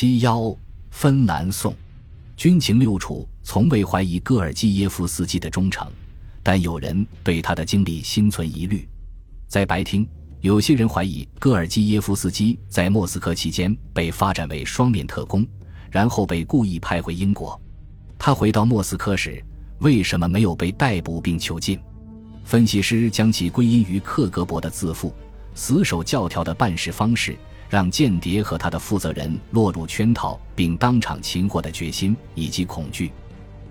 七幺芬兰颂，军情六处从未怀疑戈尔基耶夫斯基的忠诚，但有人对他的经历心存疑虑。在白厅，有些人怀疑戈尔基耶夫斯基在莫斯科期间被发展为双面特工，然后被故意派回英国。他回到莫斯科时，为什么没有被逮捕并囚禁？分析师将其归因于克格勃的自负、死守教条的办事方式。让间谍和他的负责人落入圈套并当场擒获的决心以及恐惧。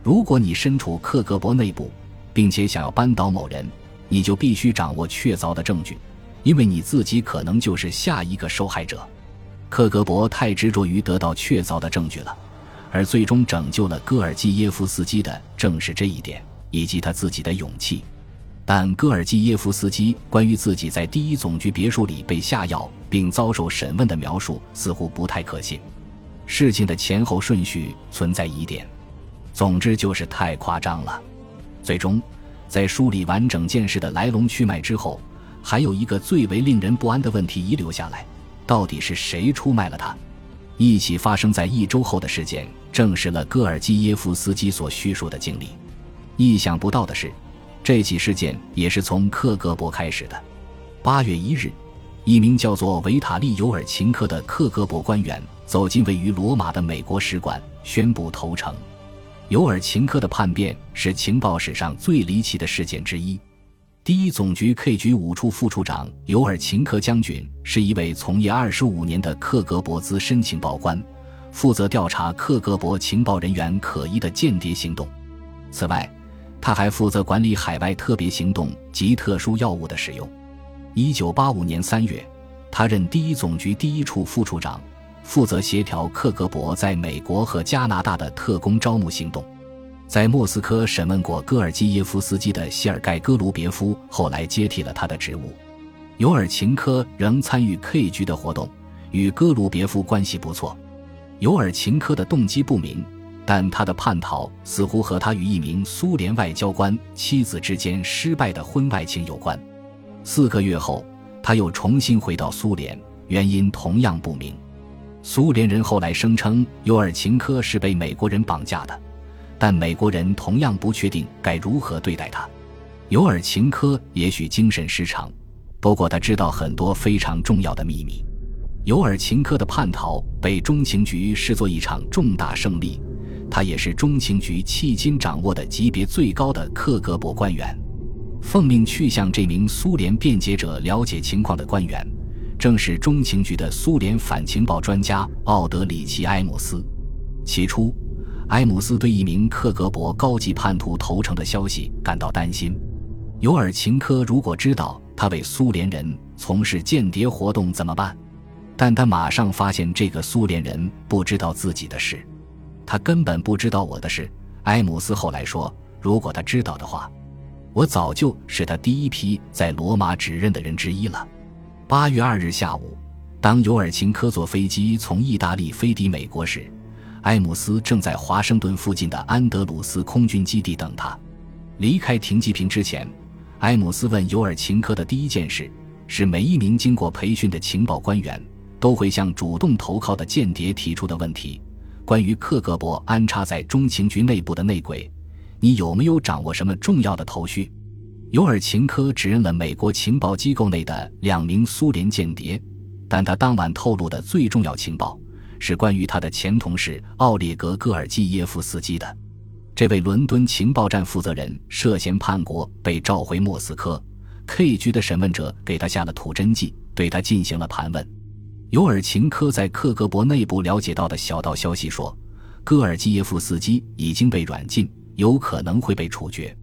如果你身处克格勃内部，并且想要扳倒某人，你就必须掌握确凿的证据，因为你自己可能就是下一个受害者。克格勃太执着于得到确凿的证据了，而最终拯救了戈尔基耶夫斯基的正是这一点，以及他自己的勇气。但戈尔基耶夫斯基关于自己在第一总局别墅里被下药并遭受审问的描述似乎不太可信，事情的前后顺序存在疑点。总之就是太夸张了。最终，在梳理完整件事的来龙去脉之后，还有一个最为令人不安的问题遗留下来：到底是谁出卖了他？一起发生在一周后的事件证实了戈尔基耶夫斯基所叙述的经历。意想不到的是。这起事件也是从克格勃开始的。八月一日，一名叫做维塔利·尤尔琴科的克格勃官员走进位于罗马的美国使馆，宣布投诚。尤尔琴科的叛变是情报史上最离奇的事件之一。第一总局 K 局五处副处长尤尔琴科将军是一位从业二十五年的克格勃资深情报官，负责调查克格勃情报人员可疑的间谍行动。此外，他还负责管理海外特别行动及特殊药物的使用。一九八五年三月，他任第一总局第一处副处长，负责协调克格勃在美国和加拿大的特工招募行动。在莫斯科审问过戈尔基耶夫斯基的谢尔盖·戈卢别夫后来接替了他的职务。尤尔琴科仍参与 K 局的活动，与戈卢别夫关系不错。尤尔琴科的动机不明。但他的叛逃似乎和他与一名苏联外交官妻子之间失败的婚外情有关。四个月后，他又重新回到苏联，原因同样不明。苏联人后来声称尤尔琴科是被美国人绑架的，但美国人同样不确定该如何对待他。尤尔琴科也许精神失常，不过他知道很多非常重要的秘密。尤尔琴科的叛逃被中情局视作一场重大胜利。他也是中情局迄今掌握的级别最高的克格勃官员，奉命去向这名苏联辩解者了解情况的官员，正是中情局的苏联反情报专家奥德里奇·埃姆斯。起初，埃姆斯对一名克格勃高级叛徒投诚的消息感到担心。尤尔琴科如果知道他为苏联人从事间谍活动怎么办？但他马上发现这个苏联人不知道自己的事。他根本不知道我的事，埃姆斯后来说：“如果他知道的话，我早就是他第一批在罗马指认的人之一了。”八月二日下午，当尤尔琴科坐飞机从意大利飞抵美国时，埃姆斯正在华盛顿附近的安德鲁斯空军基地等他。离开停机坪之前，埃姆斯问尤尔琴科的第一件事是：每一名经过培训的情报官员都会向主动投靠的间谍提出的问题。关于克格勃安插在中情局内部的内鬼，你有没有掌握什么重要的头绪？尤尔琴科指认了美国情报机构内的两名苏联间谍，但他当晚透露的最重要情报是关于他的前同事奥列格·戈尔基耶夫斯基的。这位伦敦情报站负责人涉嫌叛国，被召回莫斯科。K 局的审问者给他下了吐真剂，对他进行了盘问。尤尔琴科在克格勃内部了解到的小道消息说，戈尔基耶夫斯基已经被软禁，有可能会被处决。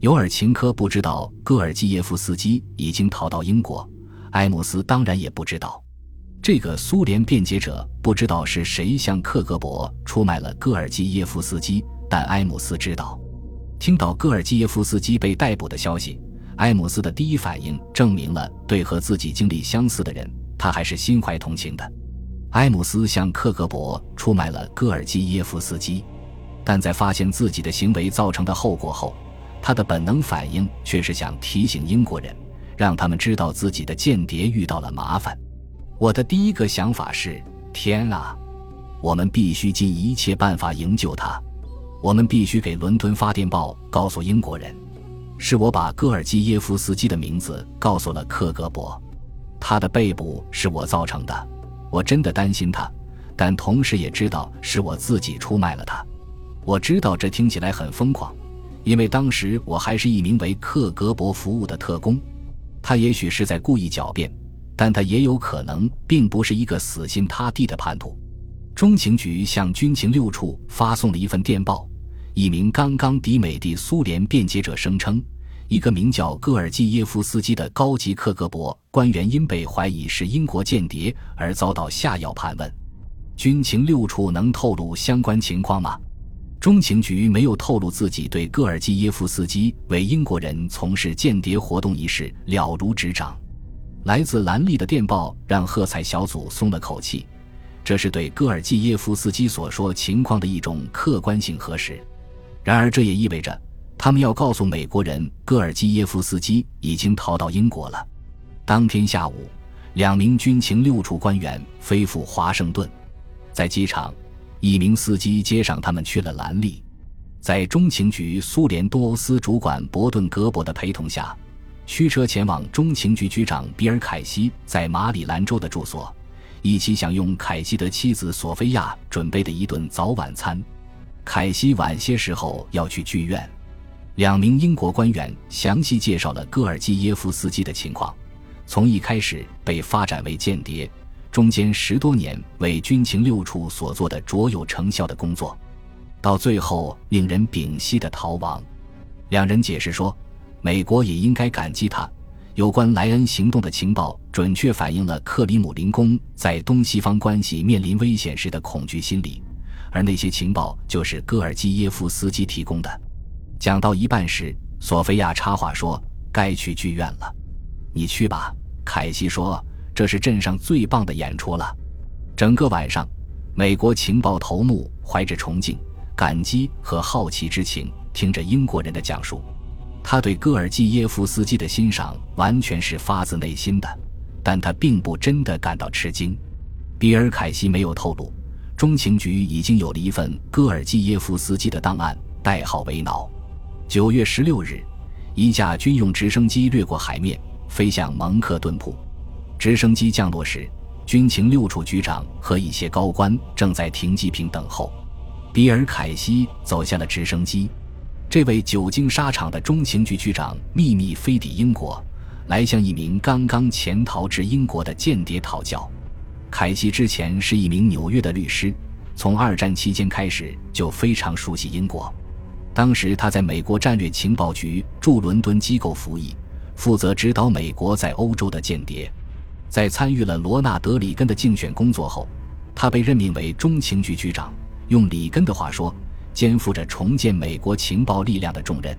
尤尔琴科不知道戈尔基耶夫斯基已经逃到英国，埃姆斯当然也不知道。这个苏联辩解者不知道是谁向克格勃出卖了戈尔基耶夫斯基，但埃姆斯知道。听到戈尔基耶夫斯基被逮捕的消息，埃姆斯的第一反应证明了对和自己经历相似的人。他还是心怀同情的。埃姆斯向克格勃出卖了戈尔基耶夫斯基，但在发现自己的行为造成的后果后，他的本能反应却是想提醒英国人，让他们知道自己的间谍遇到了麻烦。我的第一个想法是：天啊！我们必须尽一切办法营救他。我们必须给伦敦发电报，告诉英国人，是我把戈尔基耶夫斯基的名字告诉了克格勃，他的被捕是我造成的。我真的担心他，但同时也知道是我自己出卖了他。我知道这听起来很疯狂，因为当时我还是一名为克格勃服务的特工。他也许是在故意狡辩，但他也有可能并不是一个死心塌地的叛徒。中情局向军情六处发送了一份电报。一名刚刚抵美的苏联辩解者声称，一个名叫戈尔基耶夫斯基的高级克格勃官员因被怀疑是英国间谍而遭到下药盘问。军情六处能透露相关情况吗？中情局没有透露自己对戈尔基耶夫斯基为英国人从事间谍活动一事了如指掌。来自兰利的电报让喝彩小组松了口气，这是对戈尔基耶夫斯基所说情况的一种客观性核实。然而，这也意味着他们要告诉美国人，戈尔基耶夫斯基已经逃到英国了。当天下午，两名军情六处官员飞赴华盛顿，在机场，一名司机接上他们去了兰利。在中情局苏联多欧司主管伯顿格伯的陪同下，驱车前往中情局局长比尔凯西在马里兰州的住所，一起享用凯西的妻子索菲亚准备的一顿早晚餐。凯西晚些时候要去剧院。两名英国官员详细介绍了戈尔基耶夫斯基的情况：从一开始被发展为间谍，中间十多年为军情六处所做的卓有成效的工作，到最后令人屏息的逃亡。两人解释说，美国也应该感激他。有关莱恩行动的情报准确反映了克里姆林宫在东西方关系面临危险时的恐惧心理。而那些情报就是戈尔基耶夫斯基提供的。讲到一半时，索菲亚插话说：“该去剧院了，你去吧。”凯西说：“这是镇上最棒的演出了。”整个晚上，美国情报头目怀着崇敬、感激和好奇之情听着英国人的讲述。他对戈尔基耶夫斯基的欣赏完全是发自内心的，但他并不真的感到吃惊。比尔·凯西没有透露。中情局已经有了一份戈尔基耶夫斯基的档案，代号为“脑”。九月十六日，一架军用直升机掠过海面，飞向蒙克顿铺。直升机降落时，军情六处局长和一些高官正在停机坪等候。比尔·凯西走下了直升机。这位久经沙场的中情局局长秘密飞抵英国，来向一名刚刚潜逃至英国的间谍讨教。凯西之前是一名纽约的律师，从二战期间开始就非常熟悉英国。当时他在美国战略情报局驻伦敦机构服役，负责指导美国在欧洲的间谍。在参与了罗纳德·里根的竞选工作后，他被任命为中情局局长。用里根的话说，肩负着重建美国情报力量的重任。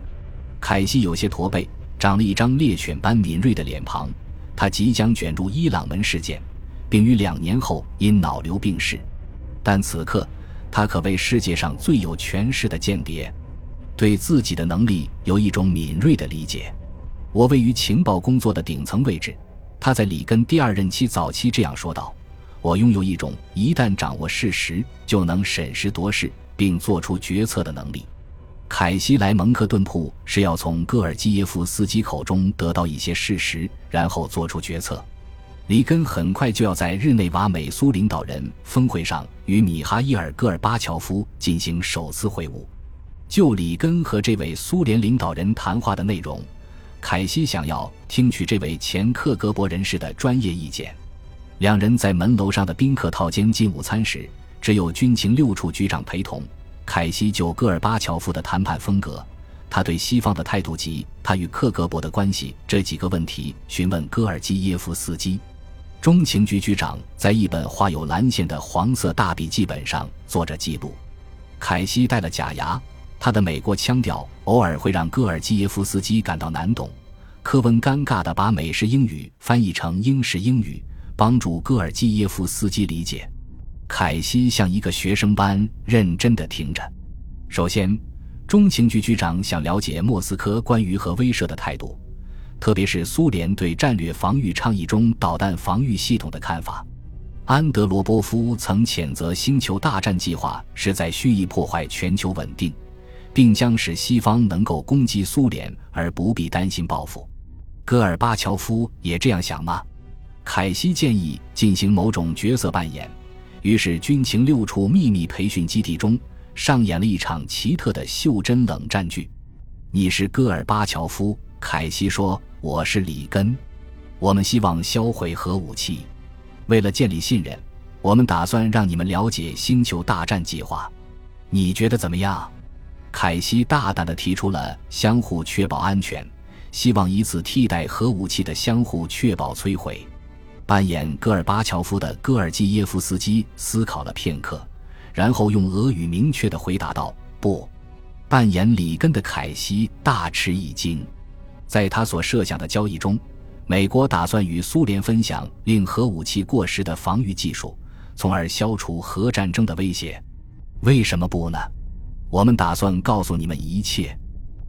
凯西有些驼背，长了一张猎犬般敏锐的脸庞。他即将卷入伊朗门事件。并于两年后因脑瘤病逝，但此刻他可谓世界上最有权势的间谍，对自己的能力有一种敏锐的理解。我位于情报工作的顶层位置，他在里根第二任期早期这样说道：“我拥有一种一旦掌握事实就能审时度势并做出决策的能力。”凯西来蒙克顿铺是要从戈尔基耶夫斯基口中得到一些事实，然后做出决策。里根很快就要在日内瓦美苏领导人峰会上与米哈伊尔·戈尔巴乔夫进行首次会晤。就里根和这位苏联领导人谈话的内容，凯西想要听取这位前克格勃人士的专业意见。两人在门楼上的宾客套间进午餐时，只有军情六处局长陪同。凯西就戈尔巴乔夫的谈判风格、他对西方的态度及他与克格勃的关系这几个问题询问戈尔基耶夫斯基。中情局局长在一本画有蓝线的黄色大笔记本上做着记录。凯西戴了假牙，他的美国腔调偶尔会让戈尔基耶夫斯基感到难懂。科温尴尬地把美式英语翻译成英式英语，帮助戈尔基耶夫斯基理解。凯西像一个学生般认真地听着。首先，中情局局长想了解莫斯科关于核威慑的态度。特别是苏联对战略防御倡议中导弹防御系统的看法。安德罗波夫曾谴责星球大战计划是在蓄意破坏全球稳定，并将使西方能够攻击苏联而不必担心报复。戈尔巴乔夫也这样想吗？凯西建议进行某种角色扮演，于是军情六处秘密培训基地中上演了一场奇特的袖珍冷战剧。你是戈尔巴乔夫，凯西说：“我是里根，我们希望销毁核武器。”为了建立信任，我们打算让你们了解星球大战计划。你觉得怎么样？凯西大胆地提出了相互确保安全，希望以此替代核武器的相互确保摧毁。扮演戈尔巴乔夫的戈尔基耶夫斯基思考了片刻，然后用俄语明确地回答道：“不。”扮演里根的凯西大吃一惊，在他所设想的交易中。美国打算与苏联分享令核武器过时的防御技术，从而消除核战争的威胁。为什么不呢？我们打算告诉你们一切。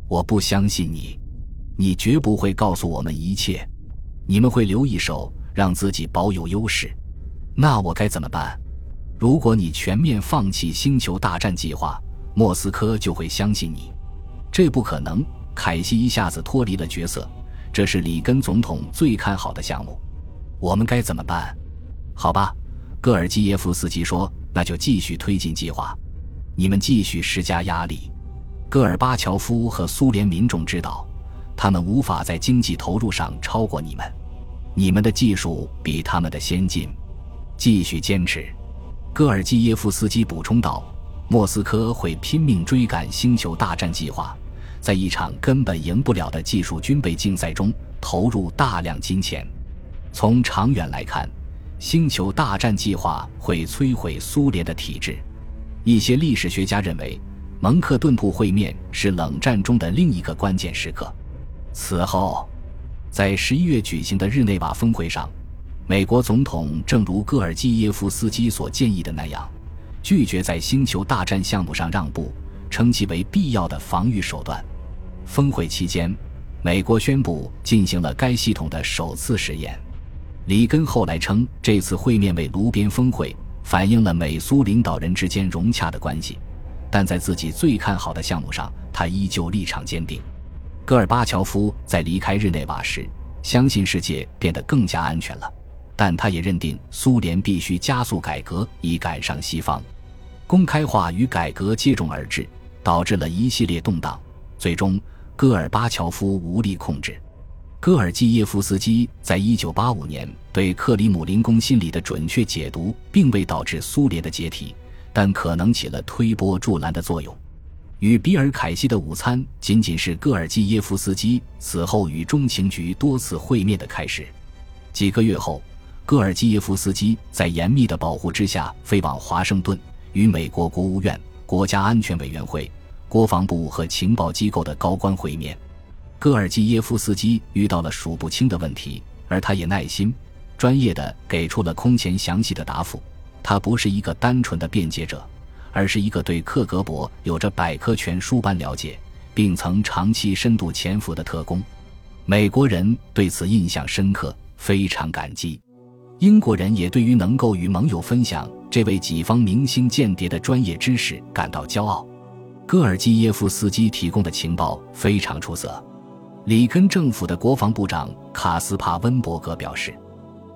我不相信你，你绝不会告诉我们一切。你们会留一手，让自己保有优势。那我该怎么办？如果你全面放弃星球大战计划，莫斯科就会相信你。这不可能。凯西一下子脱离了角色。这是里根总统最看好的项目，我们该怎么办？好吧，戈尔基耶夫斯基说：“那就继续推进计划，你们继续施加压力。”戈尔巴乔夫和苏联民众知道，他们无法在经济投入上超过你们，你们的技术比他们的先进。继续坚持，戈尔基耶夫斯基补充道：“莫斯科会拼命追赶星球大战计划。”在一场根本赢不了的技术军备竞赛中投入大量金钱。从长远来看，星球大战计划会摧毁苏联的体制。一些历史学家认为，蒙克顿普会面是冷战中的另一个关键时刻。此后，在十一月举行的日内瓦峰会上，美国总统正如戈尔基耶夫斯基所建议的那样，拒绝在星球大战项目上让步，称其为必要的防御手段。峰会期间，美国宣布进行了该系统的首次实验。里根后来称，这次会面为炉边峰会，反映了美苏领导人之间融洽的关系。但在自己最看好的项目上，他依旧立场坚定。戈尔巴乔夫在离开日内瓦时，相信世界变得更加安全了，但他也认定苏联必须加速改革以赶上西方。公开化与改革接踵而至，导致了一系列动荡，最终。戈尔巴乔夫无力控制，戈尔基耶夫斯基在一九八五年对克里姆林宫心理的准确解读，并未导致苏联的解体，但可能起了推波助澜的作用。与比尔凯西的午餐仅仅是戈尔基耶夫斯基此后与中情局多次会面的开始。几个月后，戈尔基耶夫斯基在严密的保护之下飞往华盛顿，与美国国务院国家安全委员会。国防部和情报机构的高官会面，戈尔基耶夫斯基遇到了数不清的问题，而他也耐心、专业的给出了空前详细的答复。他不是一个单纯的辩解者，而是一个对克格勃有着百科全书般了解，并曾长期深度潜伏的特工。美国人对此印象深刻，非常感激。英国人也对于能够与盟友分享这位己方明星间谍的专业知识感到骄傲。戈尔基耶夫斯基提供的情报非常出色，里根政府的国防部长卡斯帕温伯格表示，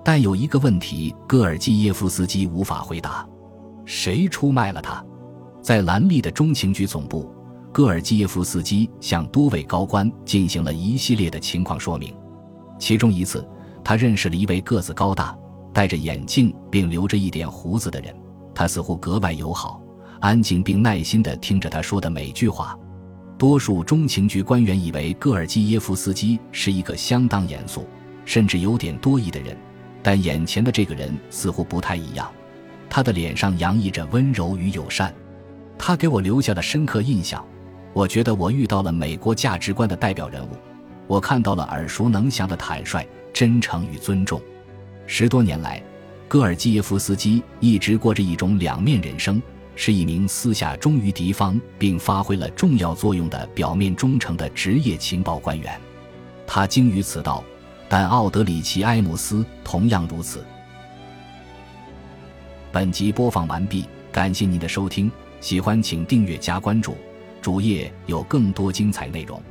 但有一个问题，戈尔基耶夫斯基无法回答：谁出卖了他？在兰利的中情局总部，戈尔基耶夫斯基向多位高官进行了一系列的情况说明。其中一次，他认识了一位个子高大、戴着眼镜并留着一点胡子的人，他似乎格外友好。安静并耐心地听着他说的每句话。多数中情局官员以为戈尔基耶夫斯基是一个相当严肃，甚至有点多疑的人，但眼前的这个人似乎不太一样。他的脸上洋溢着温柔与友善，他给我留下了深刻印象。我觉得我遇到了美国价值观的代表人物，我看到了耳熟能详的坦率、真诚与尊重。十多年来，戈尔基耶夫斯基一直过着一种两面人生。是一名私下忠于敌方并发挥了重要作用的表面忠诚的职业情报官员，他精于此道，但奥德里奇·埃姆斯同样如此。本集播放完毕，感谢您的收听，喜欢请订阅加关注，主页有更多精彩内容。